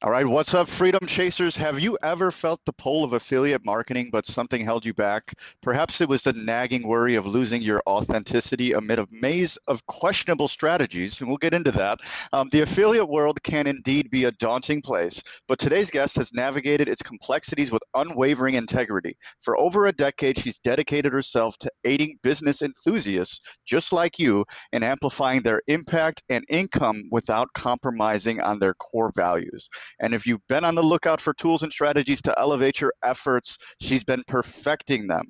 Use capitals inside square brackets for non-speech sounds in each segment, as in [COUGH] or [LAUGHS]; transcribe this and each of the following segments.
All right, what's up, Freedom Chasers? Have you ever felt the pull of affiliate marketing, but something held you back? Perhaps it was the nagging worry of losing your authenticity amid a maze of questionable strategies, and we'll get into that. Um, the affiliate world can indeed be a daunting place, but today's guest has navigated its complexities with unwavering integrity. For over a decade, she's dedicated herself to aiding business enthusiasts just like you in amplifying their impact and income without compromising on their core values. And if you've been on the lookout for tools and strategies to elevate your efforts, she's been perfecting them.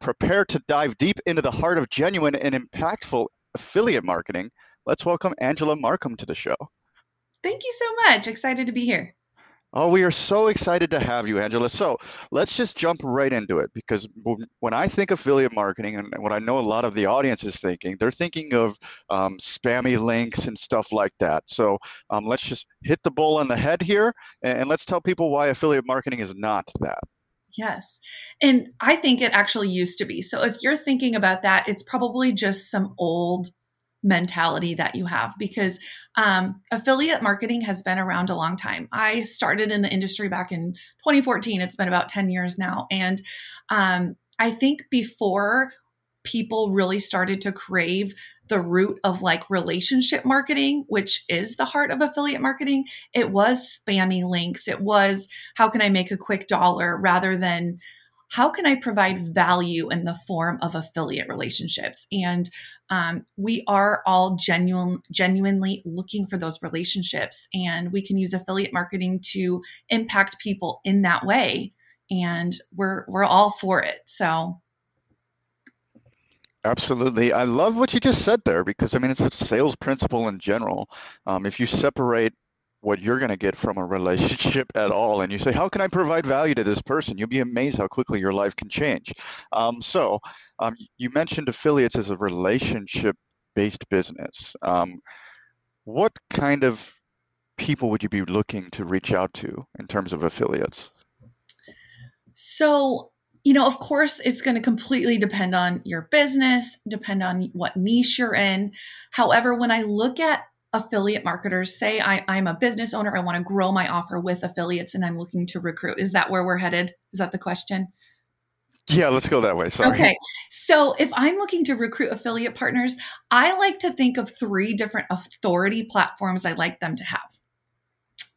Prepare to dive deep into the heart of genuine and impactful affiliate marketing. Let's welcome Angela Markham to the show. Thank you so much. Excited to be here. Oh, we are so excited to have you, Angela. So let's just jump right into it because when I think affiliate marketing and what I know a lot of the audience is thinking, they're thinking of um, spammy links and stuff like that. So um, let's just hit the bull on the head here and let's tell people why affiliate marketing is not that. Yes. And I think it actually used to be. So if you're thinking about that, it's probably just some old mentality that you have because um, affiliate marketing has been around a long time. I started in the industry back in 2014. It's been about 10 years now. And um, I think before people really started to crave the root of like relationship marketing, which is the heart of affiliate marketing, it was spammy links. It was how can I make a quick dollar rather than how can I provide value in the form of affiliate relationships? And um, we are all genuine, genuinely looking for those relationships, and we can use affiliate marketing to impact people in that way. And we're we're all for it. So. Absolutely. I love what you just said there because I mean, it's a sales principle in general. Um, if you separate what you're going to get from a relationship at all. And you say how can i provide value to this person? You'll be amazed how quickly your life can change. Um, so um, you mentioned affiliates as a relationship based business. Um, what kind of people would you be looking to reach out to in terms of affiliates? So you know, of course, it's going to completely depend on your business, depend on what niche you're in. However, when I look at affiliate marketers say I, i'm a business owner. I want to grow my offer with affiliates and i'm looking to recruit. Is that where we're headed? Is that the question? Yeah let's go that way. Sorry. okay. So if i'm looking to recruit affiliate partners i like to think of three different authority platforms i like them to have.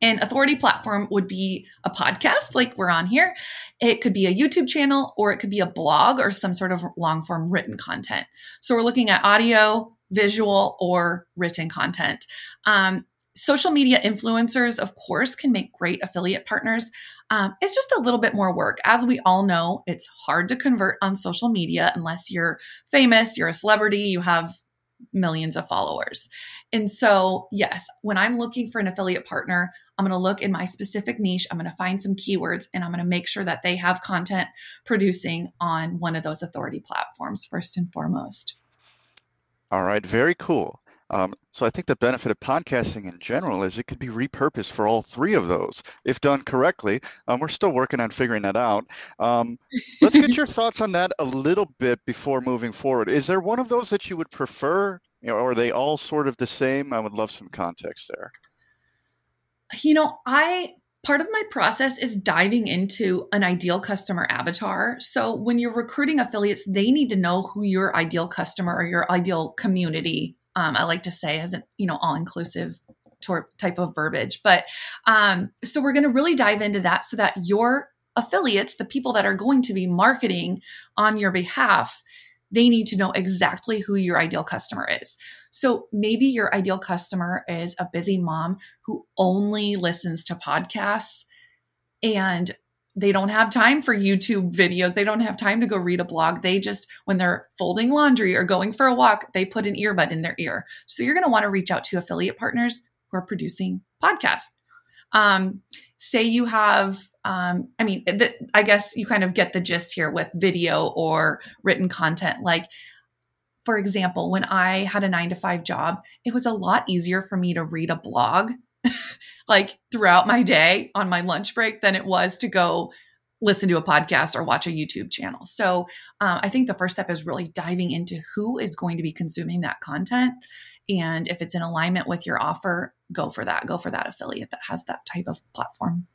An authority platform would be a podcast like we're on here. It could be a YouTube channel or it could be a blog or some sort of long form written content. So we're looking at audio, visual or written content. Um, social media influencers, of course, can make great affiliate partners. Um, it's just a little bit more work. As we all know, it's hard to convert on social media unless you're famous, you're a celebrity, you have millions of followers. And so, yes, when I'm looking for an affiliate partner, I'm going to look in my specific niche. I'm going to find some keywords and I'm going to make sure that they have content producing on one of those authority platforms first and foremost. All right, very cool. Um, so I think the benefit of podcasting in general is it could be repurposed for all three of those if done correctly. Um, we're still working on figuring that out. Um, let's get your [LAUGHS] thoughts on that a little bit before moving forward. Is there one of those that you would prefer, you know, or are they all sort of the same? I would love some context there. You know, I part of my process is diving into an ideal customer avatar. So when you're recruiting affiliates, they need to know who your ideal customer or your ideal community. Um, I like to say as an you know all inclusive type of verbiage, but um, so we're going to really dive into that so that your affiliates, the people that are going to be marketing on your behalf, they need to know exactly who your ideal customer is. So maybe your ideal customer is a busy mom who only listens to podcasts and they don't have time for YouTube videos. They don't have time to go read a blog. They just, when they're folding laundry or going for a walk, they put an earbud in their ear. So you're going to want to reach out to affiliate partners who are producing podcasts. Um, say you have um, I mean, I guess you kind of get the gist here with video or written content. Like, for example, when I had a nine to five job, it was a lot easier for me to read a blog [LAUGHS] like throughout my day on my lunch break than it was to go listen to a podcast or watch a YouTube channel. So um, I think the first step is really diving into who is going to be consuming that content And if it's in alignment with your offer, go for that. Go for that affiliate that has that type of platform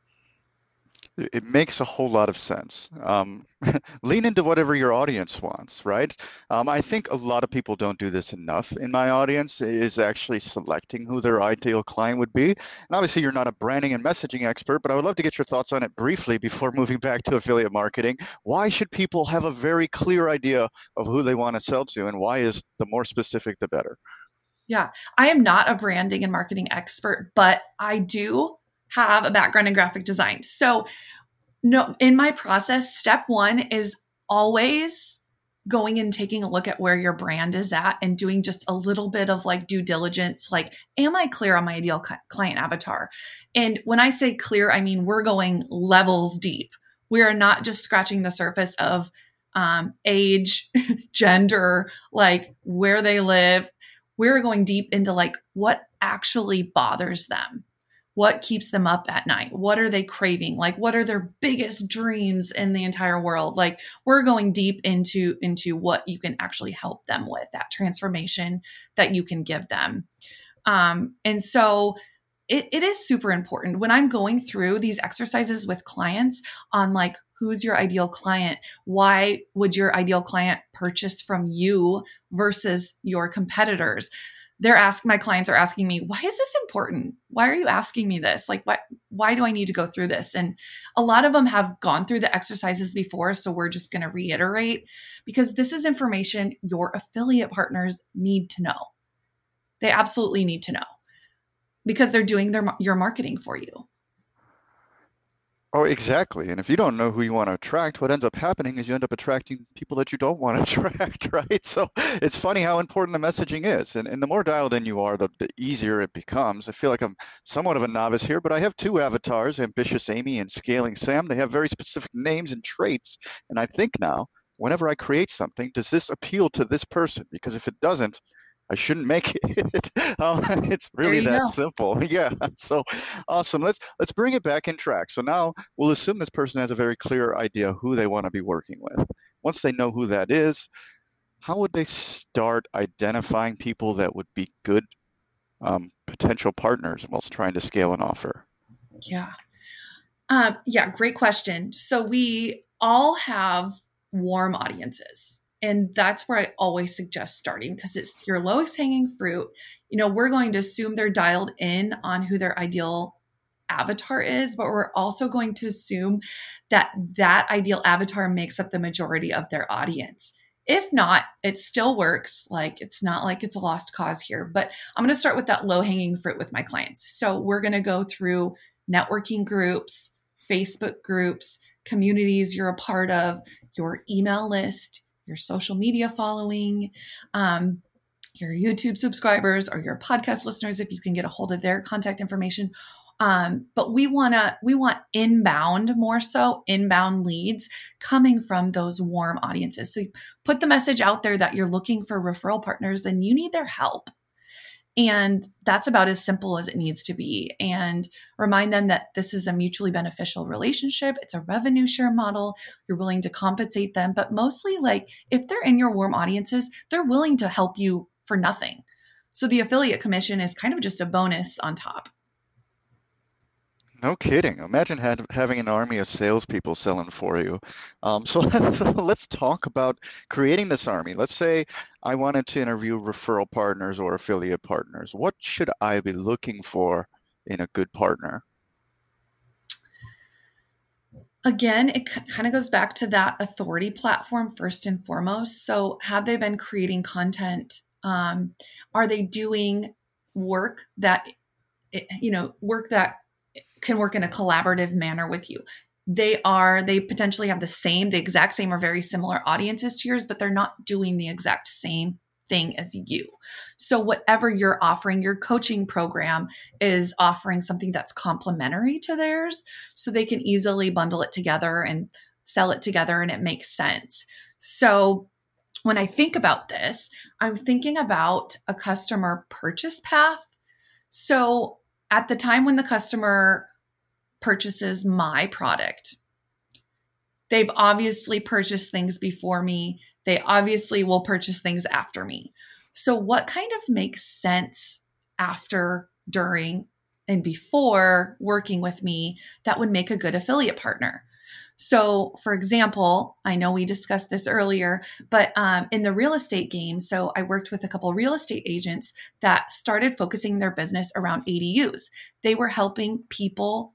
it makes a whole lot of sense. Um, [LAUGHS] lean into whatever your audience wants, right? Um, I think a lot of people don't do this enough in my audience is actually selecting who their ideal client would be. And obviously, you're not a branding and messaging expert, but I would love to get your thoughts on it briefly before [LAUGHS] moving back to affiliate marketing. Why should people have a very clear idea of who they want to sell to, and why is the more specific, the better? Yeah, I am not a branding and marketing expert, but I do have a background in graphic design. So, no, in my process, step one is always going and taking a look at where your brand is at and doing just a little bit of like due diligence like am i clear on my ideal client avatar? And when i say clear i mean we're going levels deep. We are not just scratching the surface of um, age [LAUGHS] gender like where they live. We're going deep into like what actually bothers them what keeps them up at night? What are they craving? Like what are their biggest dreams in the entire world? Like we're going deep into into what you can actually help them with that transformation that you can give them. Um and so it, it is super important. When i'm going through these exercises with clients on like who's your ideal client? Why would your ideal client purchase from you versus your competitors they're asking my clients are asking me why is this important? Why are you asking me this? Like why why do i need to go through this? And a lot of them have gone through the exercises before so we're just going to reiterate because this is information your affiliate partners need to know. They absolutely need to know because they're doing their your marketing for you Oh, exactly. And if you don't know who you want to attract, what ends up happening is you end up attracting people that you don't want to [LAUGHS] attract, right? So it's funny how important the messaging is. And, and the more dialed in you are, the, the easier it becomes. I feel like I'm somewhat of a novice here, but I have two avatars, Ambitious Amy and Scaling Sam. They have very specific names and traits. And I think now, whenever I create something, does this appeal to this person? Because if it doesn't, I shouldn't make it. [LAUGHS] um, [LAUGHS] it's really that go. simple. [LAUGHS] Yeah. So awesome. Let's let's bring it back in track. So now we'll assume this person has a very clear idea who they want to be working with. Once they know who that is, how would they start identifying people that would be good um, potential partners whilst trying to scale an offer? Yeah. Um, yeah, great question. So we all have warm audiences and that's where I always suggest starting because it's your lowest hanging fruit. You know, we're going to assume they're dialed in on who their ideal avatar is, but we're also going to assume that that ideal avatar makes up the majority of their audience. If not, it still works. Like it's not like it's a lost cause here, but I'm going to start with that low hanging fruit with my clients. So we're going to go through networking groups, Facebook groups, communities you're a part of, your email list, your social media following, um, your YouTube subscribers, or your podcast listeners, if you can get a hold of their contact information. Um, but we want to we want inbound more so inbound leads coming from those warm audiences so put the message out there that you're looking for referral partners then you need their help and that's about as simple as it needs to be. And remind them that this is a mutually beneficial relationship. It's a revenue share model. You're willing to compensate them, but mostly, like, if they're in your warm audiences, they're willing to help you for nothing. So the affiliate commission is kind of just a bonus on top. No kidding. Imagine had, having an army of salespeople selling for you. Um, so, let's, [LAUGHS] so let's talk about creating this army. Let's say I wanted to interview referral partners or affiliate partners. What should I be looking for in a good partner? Again, it kind of goes back to that authority platform first and foremost. So, have they been creating content? Um, are they doing work that, you know, work that can work in a collaborative manner with you. They are, they potentially have the same, the exact same or very similar audiences to yours, but they're not doing the exact same thing as you. So, whatever you're offering, your coaching program is offering something that's complementary to theirs. So, they can easily bundle it together and sell it together and it makes sense. So, when I think about this, I'm thinking about a customer purchase path. So, at the time when the customer purchases my product, they've obviously purchased things before me. They obviously will purchase things after me. So, what kind of makes sense after, during, and before working with me that would make a good affiliate partner? So, for example, I know we discussed this earlier, but um, in the real estate game, so I worked with a couple real estate agents that started focusing their business around ADUs. They were helping people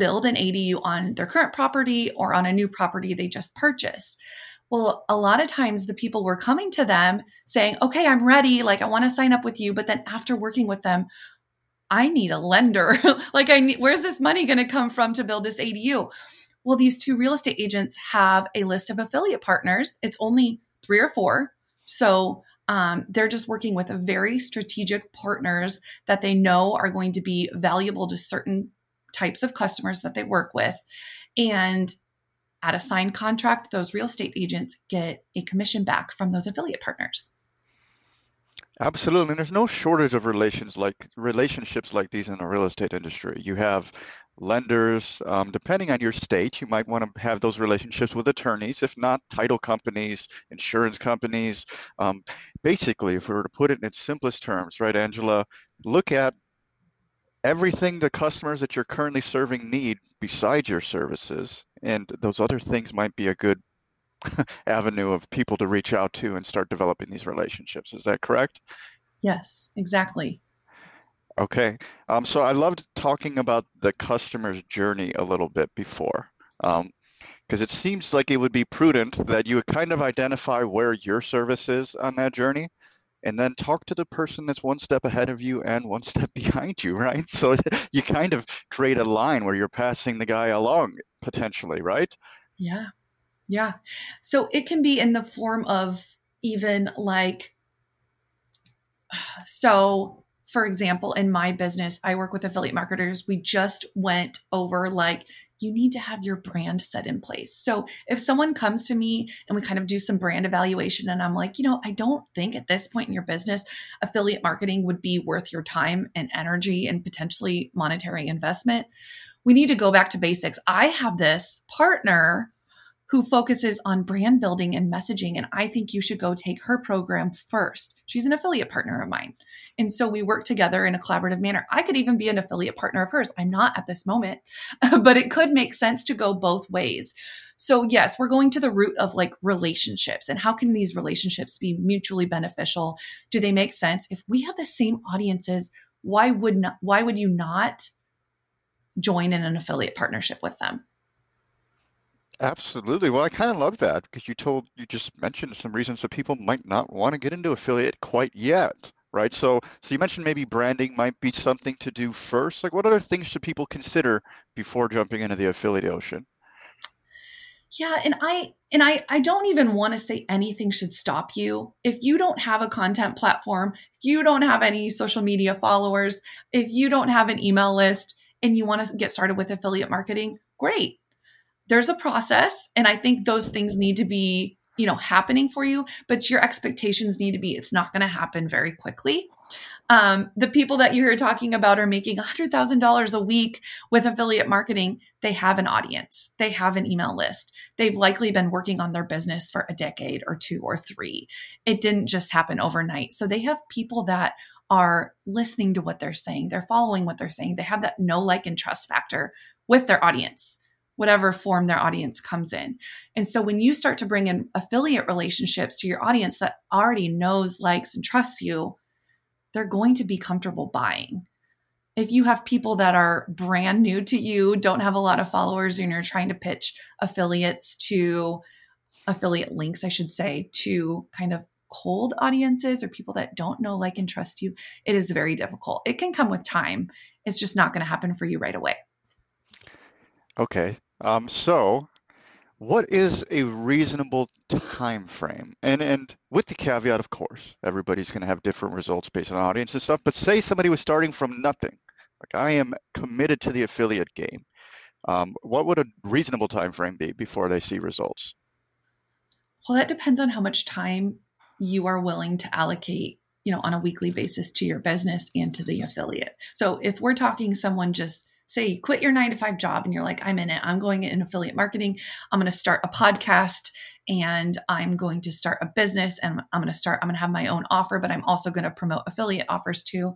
build an ADU on their current property or on a new property they just purchased. Well, a lot of times the people were coming to them saying, okay, I'm ready. Like, I want to sign up with you. But then after working with them, I need a lender. [LAUGHS] like, I need, where's this money going to come from to build this ADU? Well, these two real estate agents have a list of affiliate partners. It's only three or four. So um, they're just working with very strategic partners that they know are going to be valuable to certain types of customers that they work with. And at a signed contract, those real estate agents get a commission back from those affiliate partners. Absolutely. And there's no shortage of relations like relationships like these in the real estate industry. You have lenders, um, depending on your state, you might want to have those relationships with attorneys, if not title companies, insurance companies. Um, basically, if we were to put it in its simplest terms, right, Angela, look at everything the customers that you're currently serving need besides your services, and those other things might be a good [LAUGHS] avenue of people to reach out to and start developing these relationships. Is that correct? Yes, exactly. Okay. Um, so I loved talking about the customer's journey a little bit before, because um, it seems like it would be prudent that you would kind of identify where your service is on that journey and then talk to the person that's one step ahead of you and one [LAUGHS] step behind you, right? So [LAUGHS] you kind of create a line where you're passing the guy along potentially, right? Yeah. Yeah. So it can be in the form of even like, [SIGHS] so for example, in my business, I work with affiliate marketers. We just went over like, you need to have your brand set in place. So if someone comes to me and we kind of do some brand evaluation and I'm like, you know, I don't think at this point in your business, affiliate marketing would be worth your time and energy and potentially monetary investment, we need to go back to basics. I have this partner who focuses on brand building and messaging. And I think you should go take her program first. She's an affiliate partner of mine. And so we work together in a collaborative manner. I could even be an affiliate partner of hers. I'm not at this moment, [LAUGHS] but it could make sense to go both ways. So, yes, we're going to the root of like relationships and how can these relationships be mutually beneficial? Do they make sense? If we have the same audiences, why would not, why would you not join in an affiliate partnership with them? Absolutely. Well, I kind of love that because you told you just mentioned some reasons that people might not want to get into affiliate quite yet, right? So, so you mentioned maybe branding might be something to do first. Like, what other things should people consider before jumping into the affiliate ocean? Yeah, and I and I I don't even want to say anything should stop you. If you don't have a content platform, you don't have any social media followers, if you don't have an email list and you want to get started with affiliate marketing, great there's a process and i think those things need to be you know happening for you but your expectations need to be it's not going to happen very quickly. Um, the people that you're talking about are making $100000 a week with affiliate marketing. They have an audience. They have an email list. They've likely been working on their business for a decade or two or three. It didn't just happen overnight. So they have people that are listening to what they're saying. They're following what they're saying. They have that no like and trust factor with their audience whatever form their audience comes in. And so when you start to bring in affiliate relationships to your audience that already knows, likes, and trusts you, they're going to be comfortable buying. If you have people that are brand new to you, don't have a lot of followers, and you're trying to pitch affiliates to affiliate links, I should say, to kind of cold audiences or people that don't know, like, and trust you, it is very difficult. It can come with time. It's just not going to happen for you right away. Okay. Um, so what is a reasonable time frame? And and with the caveat, of course, everybody's going to have different results based on audience and stuff. But say somebody was starting from nothing, like I am committed to the affiliate game. Um, what would a reasonable time frame be before they see results? Well, that depends on how much time you are willing to allocate, you know, on a weekly basis to your business and to the affiliate. So if we're talking someone just say you quit your nine to five job and you're like, I'm in it. I'm going in affiliate marketing. I'm going to start a podcast and I'm going to start a business and I'm going to start, I'm going to have my own offer, but I'm also going to promote affiliate offers too.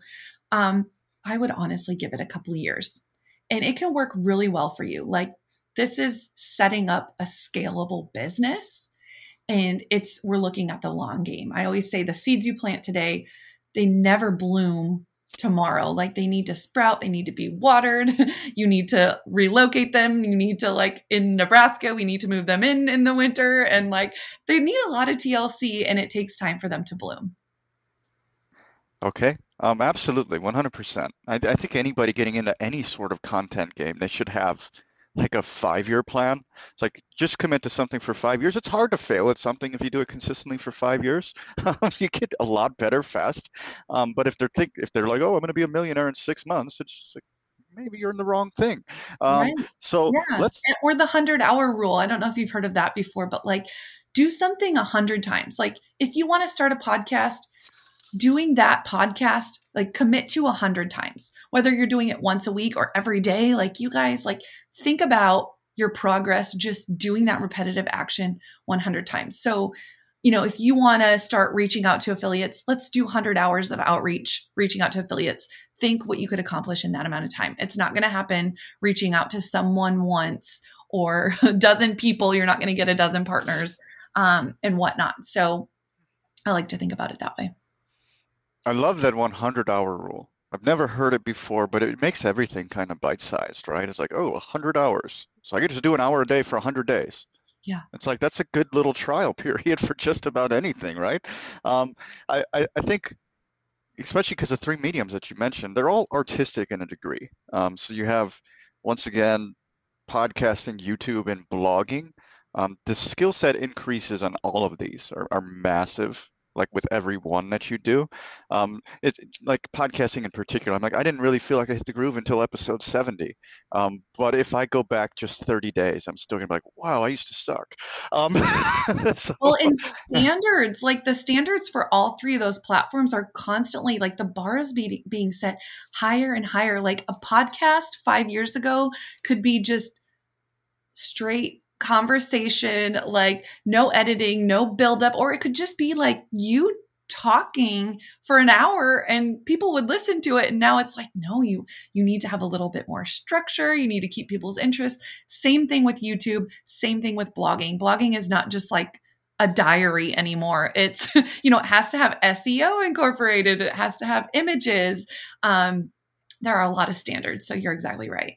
Um, I would honestly give it a couple years and it can work really well for you. Like this is setting up a scalable business and it's, we're looking at the long game. I always say the seeds you plant today, they never bloom tomorrow. Like they need to sprout, they need to be watered. [LAUGHS] you need to relocate them. You need to like in Nebraska, we need to move them in in the winter and like they need a lot of TLC and it takes time for them to bloom. Okay. Um, absolutely, 100%. I, I think anybody getting into any sort of content game, they should have like a five-year plan. It's like just commit to something for five years. It's hard to fail at something if you do it consistently for five years. [LAUGHS] you get a lot better fast. Um, but if they're think if they're like, oh, I'm going to be a millionaire in six months, it's like maybe you're in the wrong thing. Um, right. So yeah. let's or the hundred-hour rule. I don't know if you've heard of that before, but like do something a hundred times. Like if you want to start a podcast, doing that podcast like commit to a hundred times whether you're doing it once a week or every day like you guys like think about your progress just doing that repetitive action 100 times. So you know if you want to start reaching out to affiliates let's do 100 hours of outreach reaching out to affiliates. Think what you could accomplish in that amount of time. It's not going to happen reaching out to someone once or [LAUGHS] a dozen people. You're not going to get a dozen partners um, and whatnot. So i like to think about it that way I love that 100 hour rule. I've never heard it before, but it makes everything kind of bite sized, right? It's like, oh, 100 hours. So I get to do an hour a day for 100 days. Yeah. It's like, that's a good little trial [LAUGHS] period for just about anything, right? Um, I, I, I think, especially because the three mediums that you mentioned, they're all artistic in a degree. Um, so you have, once again, podcasting, YouTube, and blogging. Um, the skill set increases on all of these are, are massive like with every one that you do. Um, it's like podcasting in particular. I'm like, I didn't really feel like I hit the groove until episode 70. Um, but if I go back just 30 days, I'm still gonna be like, wow, I used to suck. Um, [LAUGHS] so. Well, in standards, like the standards for all three of those platforms are constantly like the bar is be- being set higher and higher. Like a podcast five years ago could be just straight conversation, like no editing, no buildup, or it could just be like you talking for an hour and people would listen to it and now it's like no you you need to have a little bit more structure you need to keep people's interest. Same thing with youtube same thing with blogging. Blogging is not just like a diary anymore. It's [LAUGHS] you know it has to have seo incorporated it has to have images. Um there are a lot of standards so you're exactly right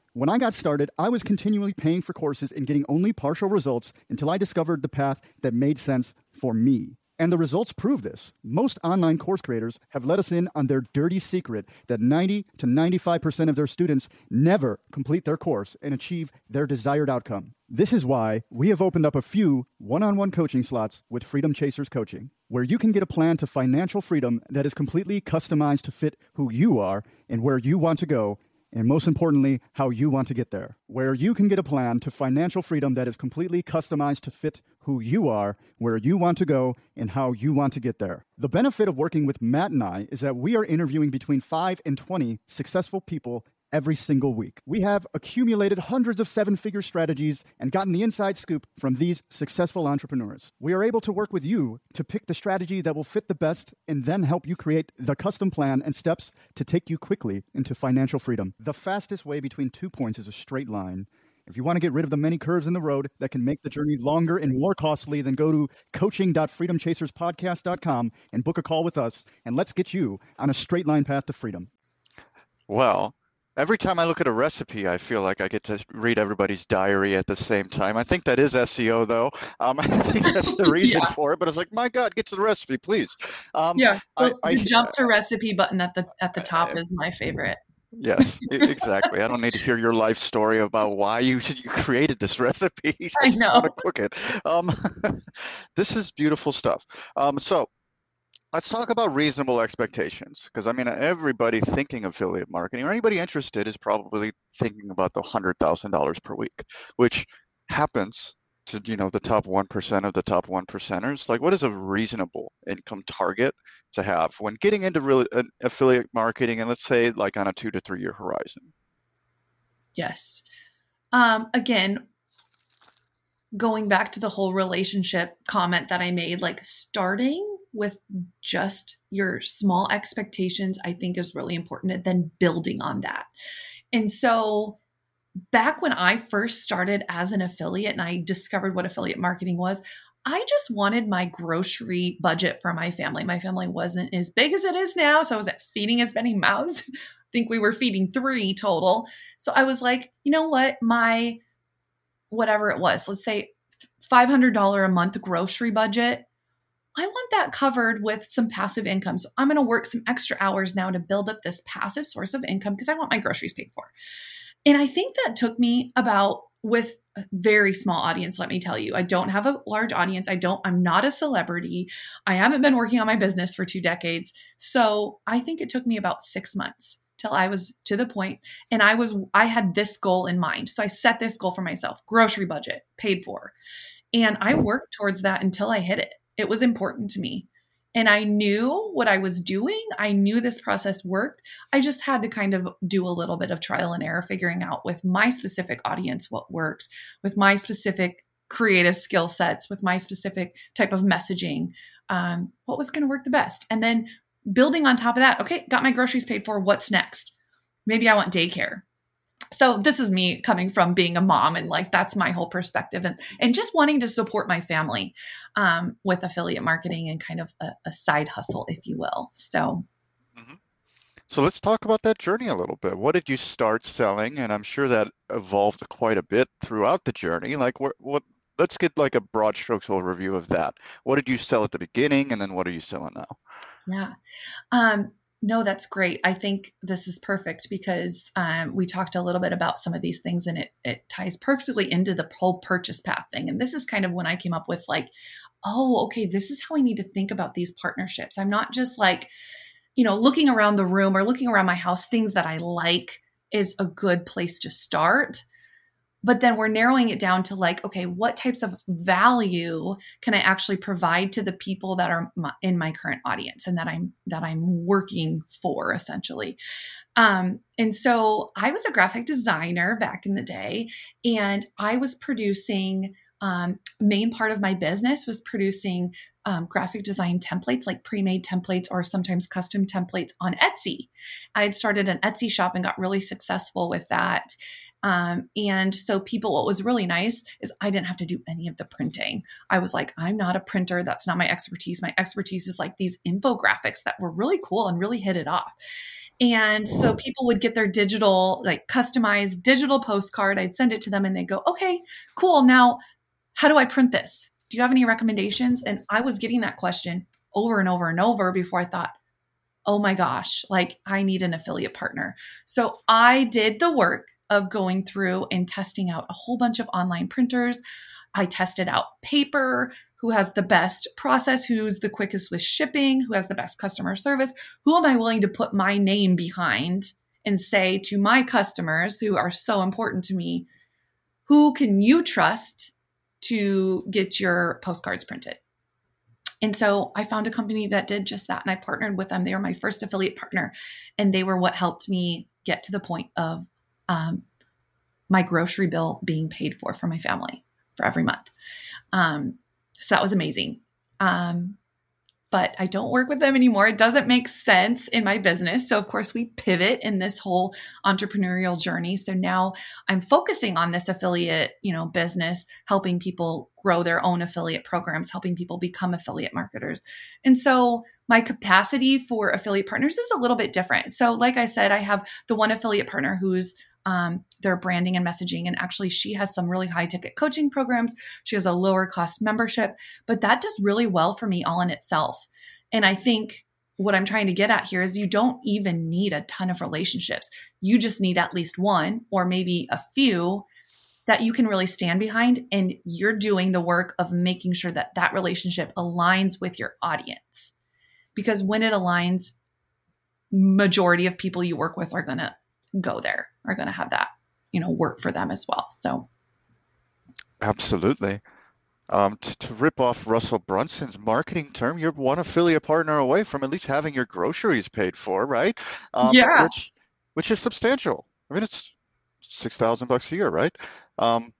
When I got started, I was continually paying for courses and getting only partial results until I discovered the path that made sense for me. And the results prove this. Most online course creators have let us in on their dirty secret that 90 to 95% of their students never complete their course and achieve their desired outcome. This is why we have opened up a few one on one coaching slots with Freedom Chasers Coaching, where you can get a plan to financial freedom that is completely customized to fit who you are and where you want to go and most importantly, how you want to get there, where you can get a plan to financial freedom that is completely customized to fit who you are, where you want to go, and how you want to get there. The benefit of working with Matt and I is that we are interviewing between 5 and 20 successful people every single week. We have accumulated hundreds of seven figure strategies and gotten the inside scoop from these successful entrepreneurs. We are able to work with you to pick the strategy that will fit the best and then help you create the custom plan and steps to take you quickly into financial freedom. The fastest way between two points is a straight line. If you want to get rid of the many curves in the road that can make the journey longer and more costly, then go to coaching.freedomchaserspodcast.com and book a call with us, and let's get you on a straight line path to freedom. Well, Every time I look at a recipe, I feel like I get to read everybody's diary at the same time. I think that is SEO, though. Um, [LAUGHS] I think that's the reason yeah. for it. But it's like, my God, get to the recipe, please. Um, yeah, well, I, the I, jump to recipe button at the at the top is my favorite. Yes, exactly. I don't need to hear your life story about why you [LAUGHS] you created this recipe. [LAUGHS] I know. Want to cook it. Um, this is beautiful stuff. Um, so let's talk about reasonable expectations because I mean everybody thinking affiliate marketing or anybody interested is probably thinking about the hundred thousand dollars per week, which happens to you know the top one percent of the top one percenters. Like, what is a reasonable income target to have when getting into really uh, affiliate marketing and let's say like on a two to three year horizon yes um, again going back to the whole relationship comment that i made like starting with just your small expectations i think is really important and then building on that and so back when i first started as an affiliate and i discovered what affiliate marketing was I just wanted my grocery budget for my family. My family wasn't as big as it is now. So I wasn't feeding as many mouths. [LAUGHS] I think we were feeding three total. So I was like, you know what? My whatever it was, let's say $500 a month grocery budget. I want that covered with some passive income. So I'm going to work some extra hours now to build up this passive source of income because I want my groceries paid for. And I think that took me about with a very small audience let me tell you. I don't have a large audience. I don't i'm not a celebrity. I haven't been working on my business for two decades. So i think it took me about six months till i was to the point and i was i had this goal in mind. So i set this goal for myself. Grocery budget paid for. And i worked towards that until i hit it it was important to me and I knew what I was doing. I knew this process worked. I just had to kind of do a little bit of trial and error, figuring out with my specific audience what works, with my specific creative skill sets, with my specific type of messaging, um, what was going to work the best. And then building on top of that, okay, got my groceries paid for. What's next? Maybe I want daycare so this is me coming from being a mom and like that's my whole perspective and and just wanting to support my family um, with affiliate marketing and kind of a, a side hustle if you will. So mm-hmm. so let's talk about that journey a little bit. What did you start selling? And i'm sure that evolved quite a bit throughout the journey. Like what what let's get like a broad strokes overview of that. What did you sell at the beginning and then what are you selling now? Yeah. Um, no, that's great. I think this is perfect because um, we talked a little bit about some of these things and it, it ties perfectly into the whole purchase path thing. And this is kind of when I came up with like, oh, okay, this is how I need to think about these partnerships. I'm not just like, you know, looking around the room or looking around my house, things that I like is a good place to start but then we're narrowing it down to like okay what types of value can i actually provide to the people that are in my current audience and that i'm that i'm working for essentially um, and so i was a graphic designer back in the day and i was producing um, main part of my business was producing um, graphic design templates, like pre made templates or sometimes custom templates on Etsy. I had started an Etsy shop and got really successful with that. Um, and so people, what was really nice is I didn't have to do any of the printing. I was like, I'm not a printer. That's not my expertise. My expertise is like these infographics that were really cool and really hit it off. And so people would get their digital, like customized digital postcard. I'd send it to them and they'd go, okay, cool. Now, how do I print this? Do you have any recommendations? And I was getting that question over and over and over before I thought, oh my gosh, like I need an affiliate partner. So I did the work of going through and testing out a whole bunch of online printers. I tested out paper, who has the best process, who's the quickest with shipping, who has the best customer service. Who am I willing to put my name behind and say to my customers who are so important to me, who can you trust to get your postcards printed? And so I found a company that did just that and I partnered with them. They were my first affiliate partner and they were what helped me get to the point of um, my grocery bill being paid for for my family for every month. Um, so that was amazing. Um, but I don't work with them anymore. It doesn't make sense in my business. So, of course, we pivot in this whole entrepreneurial journey. So now I'm focusing on this affiliate, you know, business, helping people grow their own affiliate programs, helping people become affiliate marketers. And so my capacity for affiliate partners is a little bit different. So, like I said, I have the one affiliate partner who's um, their branding and messaging. And actually, she has some really high ticket coaching programs. She has a lower cost membership, but that does really well for me all in itself. And I think what I'm trying to get at here is you don't even need a ton of relationships. You just need at least one or maybe a few that you can really stand behind. And you're doing the work of making sure that that relationship aligns with your audience. Because when it aligns, majority of people you work with are going to go there, are going to have that, you know, work for them as well. So, absolutely. Um, to, to, rip off Russell Brunson's marketing term, you're one affiliate partner away from at least having your groceries paid for, right? Um, yeah. Which, which is substantial. I mean, it's six thousand bucks a year, right? Um,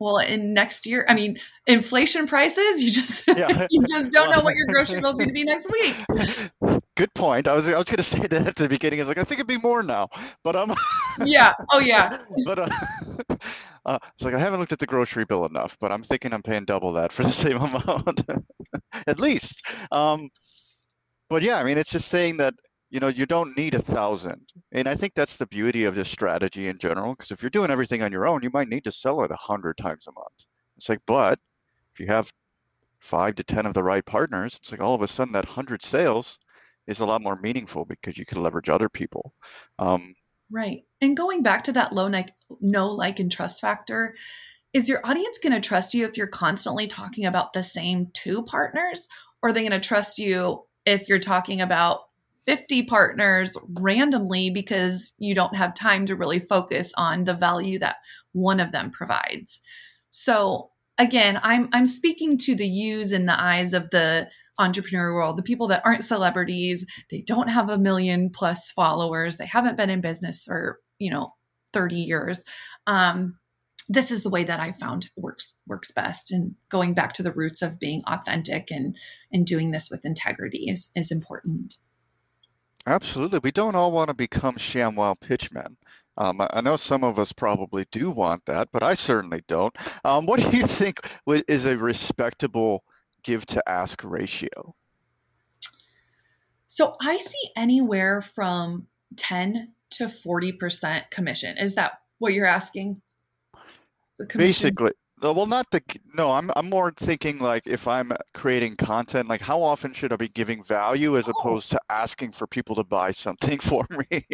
well, in next year, I mean, inflation prices, you just yeah. [LAUGHS] you just don't know what your grocery [LAUGHS] bill is going to be next week. [LAUGHS] Good point. I was I was going [LAUGHS] to say that at the beginning. I was like, I think it'd be more now, but um. yeah. Oh yeah. [LAUGHS] but uh, [LAUGHS] uh, it's like I haven't looked at the grocery bill enough, but I'm thinking I'm paying double that for the same amount, at least. Um, but yeah, I mean, it's just saying that you know you don't need a thousand, and I think that's the beauty of this strategy in general. Because if you're doing everything on your own, you might need to sell it a hundred times a month. It's like, but if you have five to ten of the right partners, it's like all of a sudden that hundred sales is a lot more meaningful because you can leverage other people. Um, Right. And going back to that low like no like and trust factor, is your audience going to trust you if you're constantly talking about the same two partners or are they going to trust you if you're talking about 50 partners randomly because you don't have time to really focus on the value that one of them provides. So again, I'm I'm speaking to the yous in the eyes of the entrepreneur world, the people that aren't celebrities, they don't have a million plus followers, they haven't been in business for, you know, 30 years. Um, this is the way that I found works works best. And going back to the roots of being authentic and and doing this with integrity is is important. Absolutely. We don't all want to become ShamWow pitchmen. Um, I know some of us probably do want that, but I certainly don't. Um, what do you [LAUGHS] think is a respectable give to ask ratio? So I see anywhere from 10 to 40% commission. Is that what you're asking? Basically, Uh, well, not the no. I'm I'm more thinking like if I'm creating content, like how often should I be giving value as oh. opposed to asking for people to buy something [LAUGHS] for me?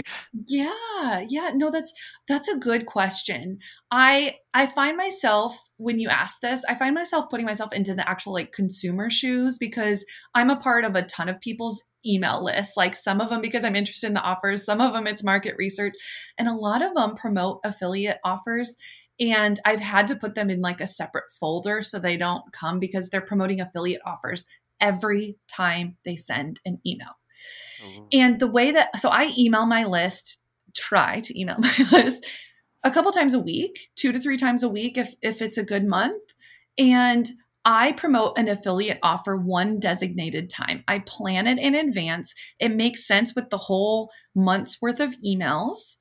Yeah, yeah. No, that's that's a good question. I I find myself when you ask this, I find myself putting myself into the actual like consumer shoes because I'm a part of a ton of people's email lists. Like some of them because I'm interested in the offers, some of them it's market research, and a lot of them promote affiliate offers and I've had to put them in like a separate folder so they don't come because they're promoting affiliate offers every time they send an email. Mm-hmm. And the way that, so I email my list, try to email [LAUGHS] my list a couple times a week, two to three times a week if, if it's a good month. And I promote an affiliate offer one designated time. I plan it in advance. It makes sense with the whole month's worth of emails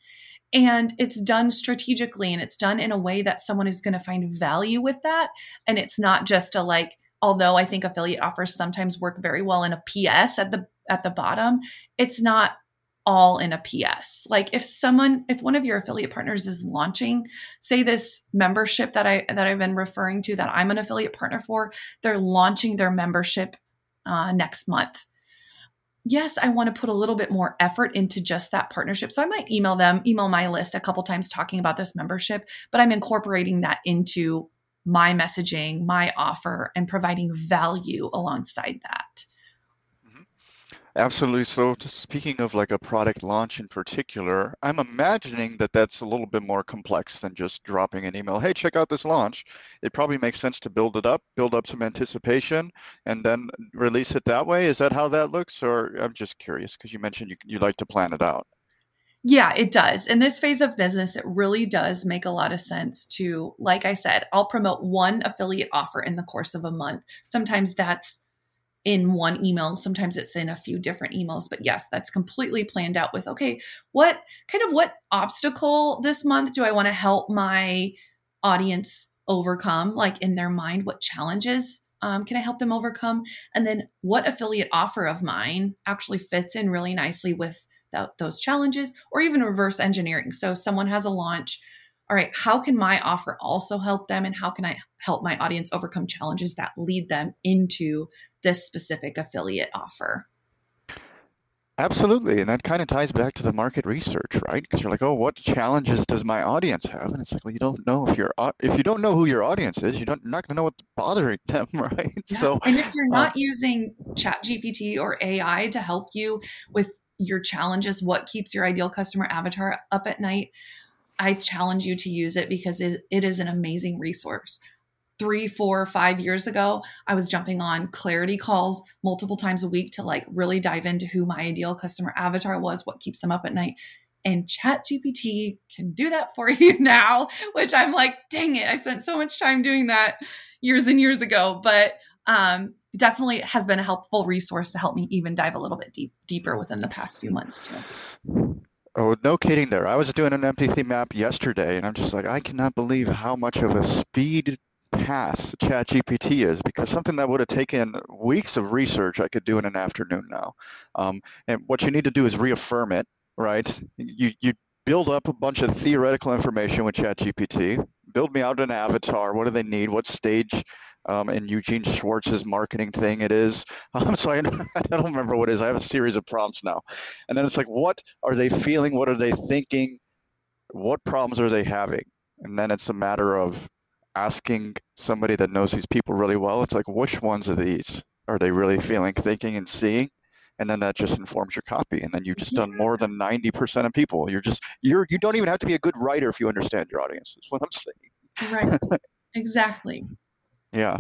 and it's done strategically and it's done in a way that someone is going to find value with that. And it's not just a like although i think affiliate offers sometimes work very well in a ps at the at the bottom it's not all in a ps like if someone if one of your affiliate partners is launching say this membership that i that i've been referring to that i'm an affiliate partner for they're launching their membership uh, next month yes, I want to put a little bit more effort into just that partnership. So I might email them, email my list a couple times talking about this membership, but I'm incorporating that into my messaging, my offer, and providing value alongside that. Absolutely. So, speaking of like a product launch in particular, I'm imagining that that's a little bit more complex than just dropping an email. Hey, check out this launch. It probably makes sense to build it up, build up some anticipation, and then release it that way. Is that how that looks? Or I'm just curious because you mentioned you, you like to plan it out. Yeah, it does. In this phase of business, it really does make a lot of sense to, like I said, I'll promote one affiliate offer in the course of a month. Sometimes that's in one email. Sometimes it's in a few different emails, but yes, that's completely planned out with okay, what kind of what obstacle this month do I want to help my audience overcome? Like in their mind, what challenges um, can I help them overcome? And then what affiliate offer of mine actually fits in really nicely with those challenges or even reverse engineering. So someone has a launch. All right, how can my offer also help them? And how can I help my audience overcome challenges that lead them into this specific affiliate offer. Absolutely, and that kind of ties back to the market research, right? Because you're like, oh, what challenges does my audience have? And it's like, well, you don't know if you're if you don't know who your audience is, you don't you're not going to know what's bothering [LAUGHS] them, right? Yeah. So, and if you're uh not uh, using ChatGPT or AI to help you with your challenges, what keeps your ideal customer avatar up at night, I challenge you to use it because it, it is an amazing resource three, four, five years ago, I was jumping on clarity calls multiple times a week to like really dive into who my ideal customer avatar was, what keeps them up at night. And ChatGPT can do that for [LAUGHS] you now, which I'm like, dang it, I spent so much time doing that years and years ago. But um, definitely has been a helpful resource to help me even dive a little bit deep, deeper within the past few months too. Oh, no kidding there. I was doing an empathy map yesterday and I'm just like, I cannot believe how much of a speed pass ChatGPT is because something that would have taken weeks of research I could do in an afternoon now. Um, and what you need to do is reaffirm it, right? You you build up a bunch of theoretical information with ChatGPT. Build me out an avatar. What do they need? What stage um, in Eugene Schwartz's marketing thing it is. [LAUGHS] Um, so I, [LAUGHS] I don't remember what it is. I have a series of prompts now. And then it's like, what are they feeling? What are they thinking? What problems are they having? And then it's a matter of asking somebody that knows these people really well, it's like, which ones of these are they really feeling, thinking, and seeing? And then that just informs your copy. And then you've just done more than 90% of people. You're just, you're, you don't even have to be a good writer if you understand your audience, is what I'm saying. Right. [LAUGHS] exactly. yeah.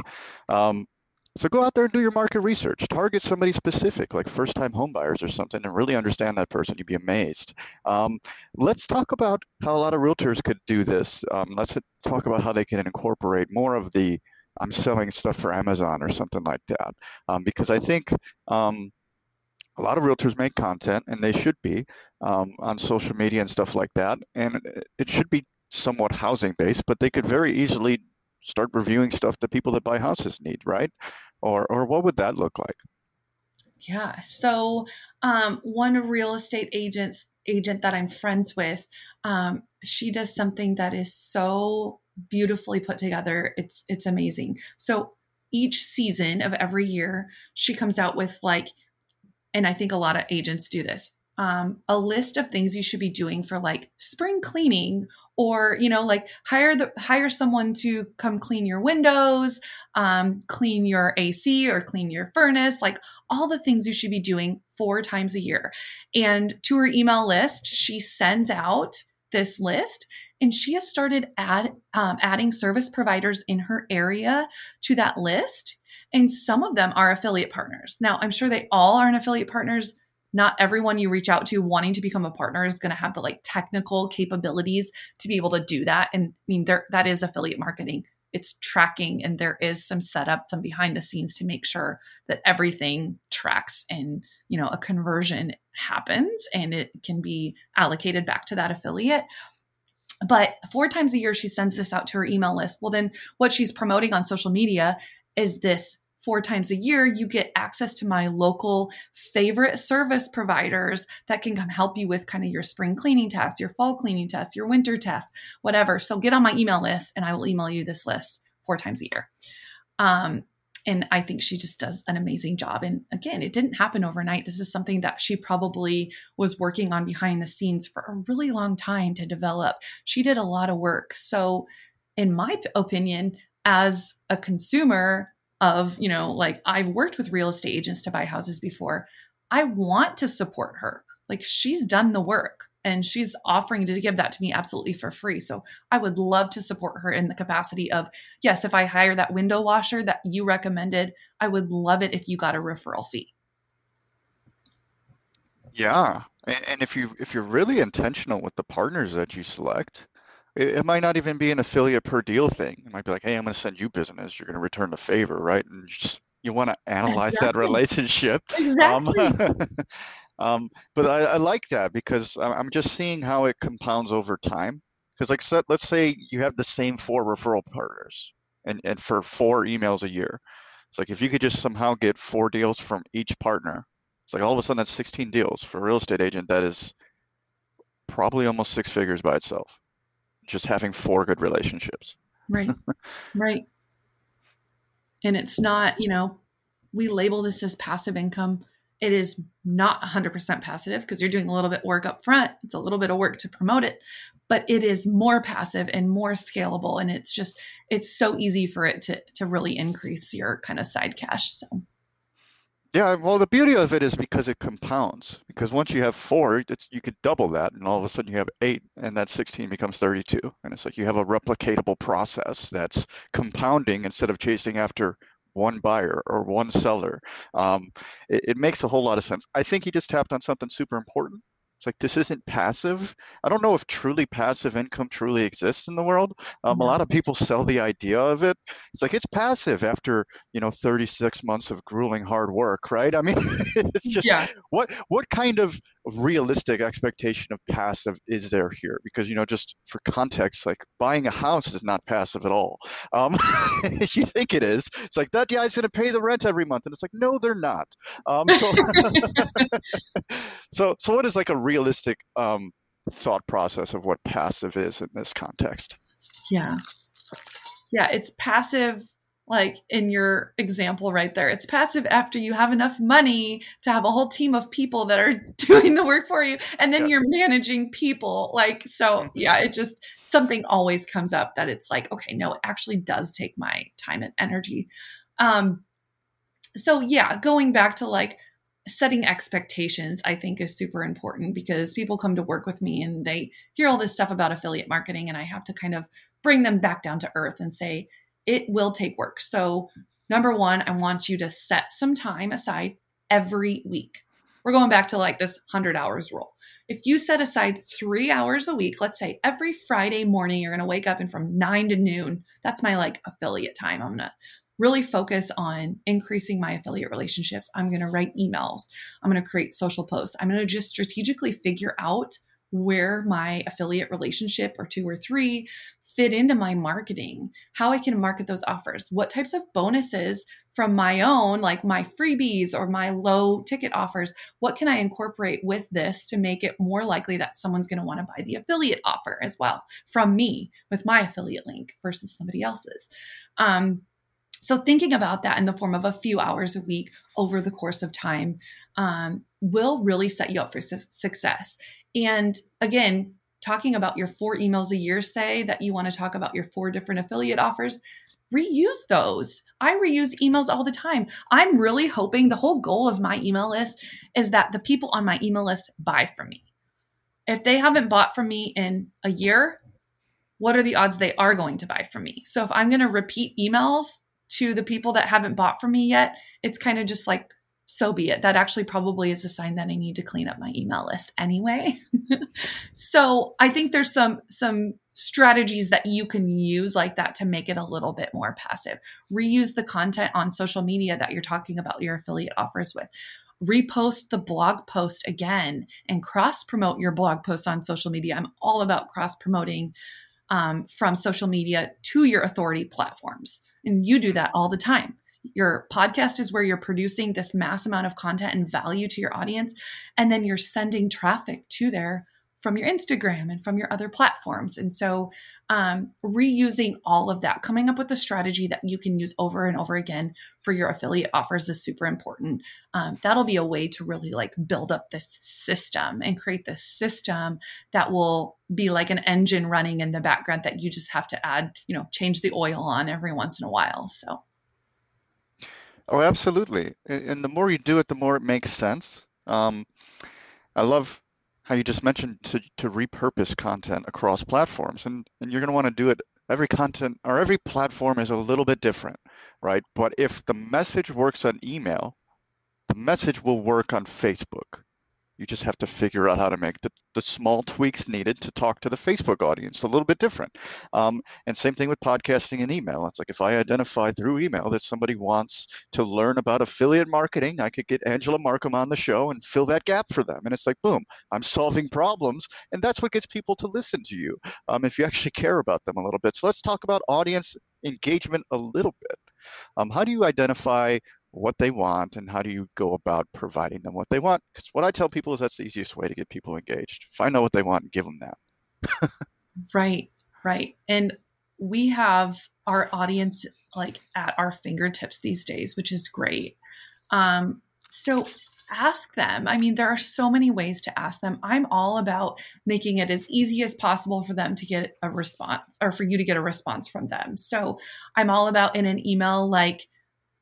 Um, so go out there and do your market research. Target somebody specific, like first-time homebuyers or something, and really understand that person. You'd be amazed. Um, let's talk about how a lot of realtors could do this. Um, let's talk about how they can incorporate more of the I'm selling stuff for Amazon or something like that. Um, because I think um, a lot of realtors make content, and they should be um, on social media and stuff like that. And it should be somewhat housing based, but they could very easily start reviewing stuff that people that buy houses need, right? Or or what would that look like? Yeah. So um, one real estate agent agent that I'm friends with, um, she does something that is so beautifully put together. It's it's amazing. So each season of every year, she comes out with like, and I think a lot of agents do this. Um, a list of things you should be doing for like spring cleaning or you know like hire the hire someone to come clean your windows um, clean your ac or clean your furnace like all the things you should be doing four times a year. And to her email list she sends out this list and she has started add, um, adding service providers in her area to that list and some of them are affiliate partners. Now i'm sure they all aren't affiliate partners not everyone you reach out to wanting to become a partner is going to have the like technical capabilities to be able to do that. And i mean there that is affiliate marketing. It's tracking and there is some setup some behind the scenes to make sure that everything tracks and you know a conversion happens and it can be allocated back to that affiliate. But four times a year she sends this out to her email list. Well then what she's promoting on social media is this four times a year, you get access to my local favorite service providers that can come help you with kind of your spring cleaning test, your fall cleaning test, your winter test, whatever. So get on my email list and I will email you this list four times a year. Um, and I think she just does an amazing job. And again, it didn't happen overnight. This is something that she probably was working on behind the scenes for a really long time to develop. She did a lot of work. So, in my opinion, as a consumer, of, you know, like I've worked with real estate agents to buy houses before. I want to support her. Like she's done the work and she's offering to give that to me absolutely for free. So I would love to support her in the capacity of, yes, if I hire that window washer that you recommended, I would love it if you got a referral fee. Yeah. And if you if you're really intentional with the partners that you select, it, it might not even be an affiliate per deal thing. It might be like, hey, I'm going to send you business. You're going to return the favor, right? And just, you want to analyze exactly. that relationship. [LAUGHS] Exactly. Um, [LAUGHS] um, but I, I, like that because I'm just seeing how it compounds over time. Because like so, let's say you have the same four referral partners and, and for four emails a year. It's like if you could just somehow get four deals from each partner, it's like all of a sudden that's 16 deals for a real estate agent. That is probably almost six figures by itself just having four good relationships. Right. [LAUGHS] right. And it's not, you know, we label this as passive income. it is not 100% passive because you're doing a little bit of work up front. It's a little bit of work to promote it, but it is more passive and more scalable. And it's just, it's so easy for it to, to really increase your kind of side cash. So. Yeah, well, the beauty of it is because it compounds. Because once you have four, you could double that, and all of a sudden you have eight, and that 16 becomes 32. And it's like you have a replicatable process that's compounding instead of chasing after one buyer or one seller. Um, it, it makes a whole lot of sense. I think he just tapped on something super important. It's like this isn't passive. I don't know if truly passive income truly exists in the world. Um, a lot of people sell the idea of it. It's like it's passive after you know 36 months of grueling hard work, right? I mean, [LAUGHS] it's just yeah. what what kind of realistic expectation of passive is there here? Because you know, just for context, like buying a house is not passive at all. Um, [LAUGHS] you think it is. It's like that guy's going to pay the rent every month, and it's like no, they're not. Um, so, [LAUGHS] so, so what is like a realistic um, thought process of what passive is in this context? Yeah, yeah, it's passive like in your example right there. It's passive after you have enough money to have a whole team of people that are [LAUGHS] doing the work for you. And then you're managing people. Like, so mm-hmm. yeah, it just something always comes up that it's like, okay, no, it actually does take my time and energy. Um, so yeah, going back to like setting expectations, I think is super important because people come to work with me and they hear all this stuff about affiliate marketing, and I have to kind of bring them back down to earth and say, it will take work. So, number one, I want you to set some time aside every week. We're going back to like this 100 hours rule. If you set aside three hours a week, let's say every Friday morning, you're going to wake up and from nine to noon, that's my like affiliate time. I'm going to really focus on increasing my affiliate relationships. I'm going to write emails. I'm going to create social posts. I'm going to just strategically figure out where my affiliate relationship or two or three fit into my marketing, how I can market those offers, what types of bonuses from my own, like my freebies or my low ticket offers, what can I incorporate with this to make it more likely that someone's going to want to buy the affiliate offer as well from me with my affiliate link versus somebody else's. Um, so, thinking about that in the form of a few hours a week over the course of time um, will really set you up for su- success. And again, talking about your four emails a year, say that you want to talk about your four different affiliate offers, reuse those. I reuse emails all the time. I'm really hoping the whole goal of my email list is that the people on my email list buy from me. If they haven't bought from me in a year, what are the odds they are going to buy from me? So if I'm going to repeat emails to the people that haven't bought from me yet, it's kind of just like so be it. That actually probably is a sign that I need to clean up my email list anyway. [LAUGHS] so I think there's some some strategies that you can use like that to make it a little bit more passive. Reuse the content on social media that you're talking about your affiliate offers with. Repost the blog post again and cross promote your blog post on social media. I'm all about cross promoting um, from social media to your authority platforms. And you do that all the time. Your podcast is where you're producing this mass amount of content and value to your audience and then you're sending traffic to there from your instagram and from your other platforms and so um, reusing all of that coming up with a strategy that you can use over and over again for your affiliate offers is super important um, that'll be a way to really like build up this system and create this system that will be like an engine running in the background that you just have to add you know change the oil on every once in a while so Oh, absolutely. And the more you do it, the more it makes sense. Um, I love how you just mentioned to, to repurpose content across platforms, and, and you're going to want to do it. Every content or every platform is a little bit different, right? But if the message works on email, the message will work on Facebook. You just have to figure out how to make the, the small tweaks needed to talk to the Facebook audience a little bit different. Um, and same thing with podcasting and email. It's like if I identify through email that somebody wants to learn about affiliate marketing, I could get Angela Markham on the show and fill that gap for them. And it's like, boom, I'm solving problems. And that's what gets people to listen to you um, if you actually care about them a little bit. So let's talk about audience engagement a little bit. Um, how do you identify what they want and how do you go about providing them what they want because what i tell people is that's the easiest way to get people engaged find out what they want and give them that right right and we have our audience like at our fingertips these days which is great um, so ask them. I mean, there are so many ways to ask them. I'm all about making it as easy as possible for them to get a response or for you to get a response from them. So I'm all about in an email, like,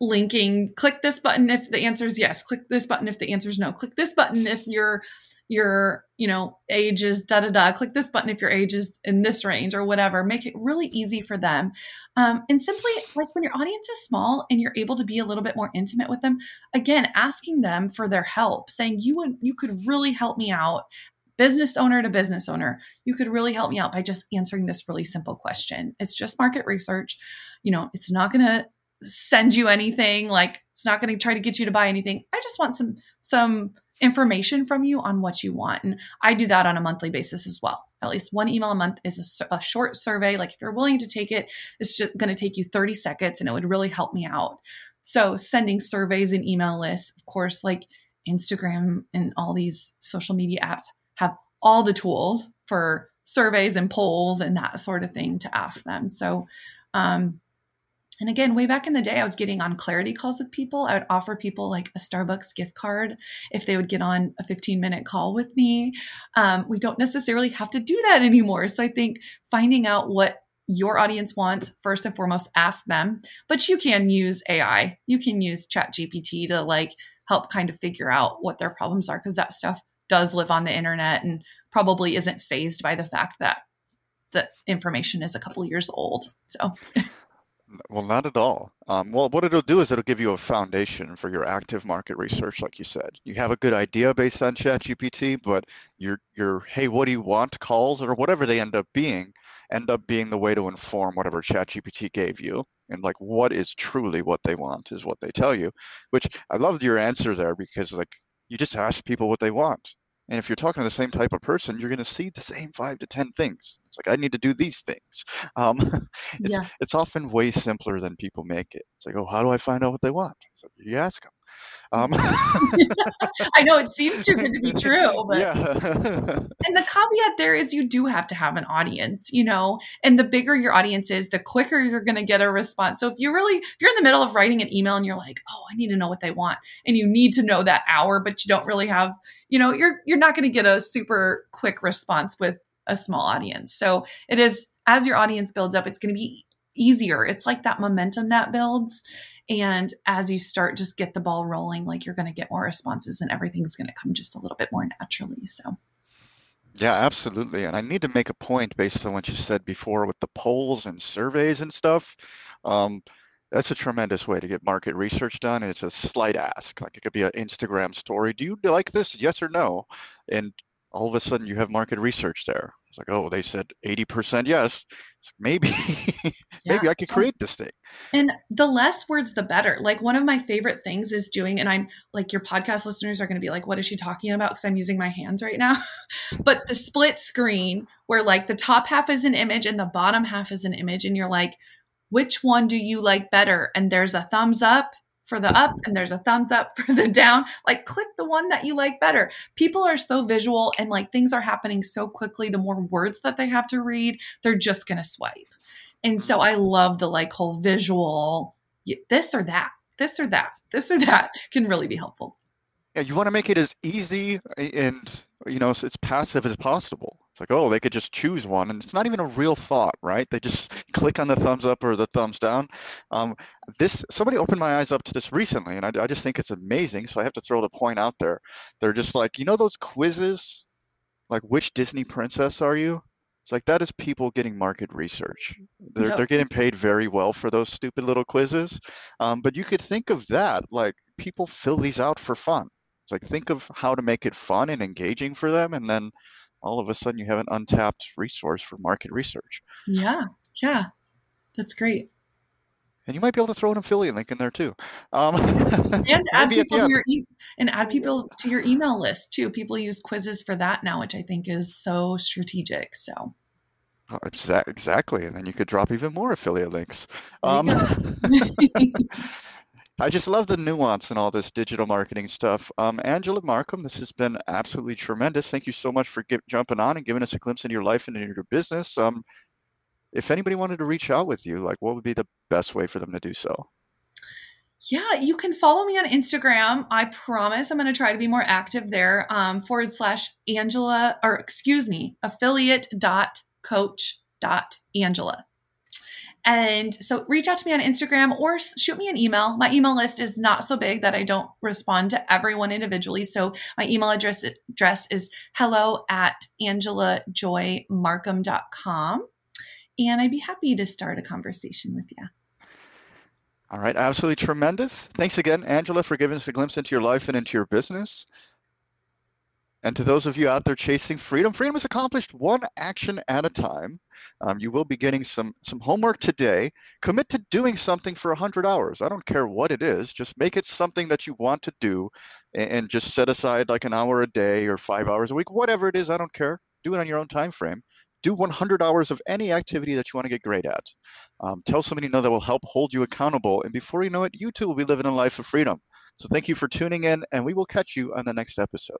linking click this button if the answer is yes click this button if the answer is no click this button if your your you know age is da da da click this button if your age is in this range or whatever make it really easy for them. Um, and simply like when your audience is small and you're able to be a little bit more intimate with them again asking them for their help saying you would you could really help me out business owner to business owner you could really help me out by just answering this really simple question. It's just market research. You know it's not going to send you anything like it's not going to try to get you to buy anything. I just want some some information from you on what you want and i do that on a monthly basis as well. At least one email a month is a, a short survey. Like if you're willing to take it it's just going to take you 30 seconds and it would really help me out. So sending surveys and email lists of course like instagram and all these social media apps have all the tools for surveys and polls and that sort of thing to ask them. So um, and again, way back in the day, I was getting on clarity calls with people. I would offer people like a Starbucks gift card if they would get on a 15 minute call with me. Um, we don't necessarily have to do that anymore. So I think finding out what your audience wants, first and foremost, ask them. But you can use AI, you can use Chat GPT to like help kind of figure out what their problems are because that stuff does live on the internet and probably isn't phased by the fact that the information is a couple years old. So [LAUGHS] Well, not at all. Um, well, what it'll do is it'll give you a foundation for your active market research, like you said. You have a good idea based on ChatGPT, but your your hey, what do you want calls or whatever they end up being, end up being the way to inform whatever ChatGPT gave you. And like what is truly what they want is what they tell you. Which I loved your answer there because like you just ask people what they want. And if you're talking to the same type of person, you're going to see the same five to 10 things. It's like, I need to do these things. [LAUGHS] Um, [LAUGHS] it's, yeah. it's often way simpler than people make it. It's like, oh, how do I find out what they want? So you ask them. Um, [LAUGHS] [LAUGHS] I know it seems too good to be true, but yeah. [LAUGHS] and the caveat there is you do have to have an audience, you know, and the bigger your audience is, the quicker you're going to get a response. So if you really, if you're in the middle of writing an email and you're like, oh, I need to know what they want, and you need to know that hour, but you don't really have, you know, you're you're not going to get a super quick response with a small audience. So it is as your audience builds up, it's going to be easier. It's like that momentum that builds. And as you start, just get the ball rolling, like you're going to get more responses and everything's going to come just a little bit more naturally. So, yeah, absolutely. And I need to make a point based on what you said before with the polls and surveys and stuff. Um, that's a tremendous way to get market research done. It's a slight ask. Like it could be an Instagram story. Do you like this? Yes or no? And all of a sudden you have market research there. It's like, oh, they said 80% yes. [LAUGHS] maybe, yeah. maybe I could create this thing. And the less words, the better. Like one of my favorite things is doing, and I'm like, your podcast listeners are going to be like, what is she talking about? Because I'm using my hands right now. [LAUGHS] but the split screen where like the top half is an image and the bottom half is an image, and you're like, which one do you like better? And there's a thumbs up for the up and there's a thumbs up [LAUGHS] for the down. Like click the one that you like better. People are so visual and like things are happening so quickly. The more words that they have to read, they're just going to swipe. And so I love the like whole visual this or that, this or that, this or that [LAUGHS] can really be helpful. Yeah, you want to make it as easy eh, and you know it's passive as possible. Like, oh, they could just choose one, and it's not even a real thought, right? They just [LAUGHS] click on the thumbs up or the thumbs down. Um, this somebody opened my eyes up to this recently, and I, I just think it's amazing. So I have to throw the point out there. They're just like, you know, those quizzes, like which Disney princess are you? It's like that is people getting market research. They're yep. they're getting paid very well for those stupid little quizzes. Um, but you could think of that like people fill these out for fun. It's like think of how to make it fun and engaging for them, and then all of a sudden you have an untapped resource for market research. Yeah, yeah, that's great. And you might be able to throw an affiliate link in there too. Um, [LAUGHS] and add people to your e- and add people to your email list too. People use quizzes for that now, which I think is so strategic. So. Oh, exactly, and then you could drop even more affiliate links. Um, [LAUGHS] [LAUGHS] I just love the nuance in all this digital marketing stuff. Um, Angela Markham, this has been absolutely tremendous. Thank you so much for get, jumping on and giving us a glimpse into your life and into your business. Um, if anybody wanted to reach out with you, like what would be the best way for them to do so? Yeah, you can follow me on Instagram. I promise I'm going to try to be more active there. Um, forward slash Angela, or excuse me, affiliate dot coach dot Angela. And so reach out to me on Instagram or shoot me an email. My email list is not so big that I don't respond to everyone individually. So my email address, address is hello at angelajoymarkham.com. And I'd be happy to start a conversation with you. All right, absolutely tremendous. Thanks again, Angela, for giving us a glimpse into your life and into your business. And to those of you out there chasing freedom, freedom is accomplished one action at a time. Um, you will be getting some some homework today. Commit to doing something for 100 hours. I don't care what it is. Just make it something that you want to do, and, and just set aside like an hour a day or five hours a week, whatever it is. I don't care. Do it on your own time frame. Do 100 hours of any activity that you want to get great at. Um, tell somebody you know that will help hold you accountable, and before you know it, you too will be living a life of freedom. So thank you for tuning in, and we will catch you on the next episode.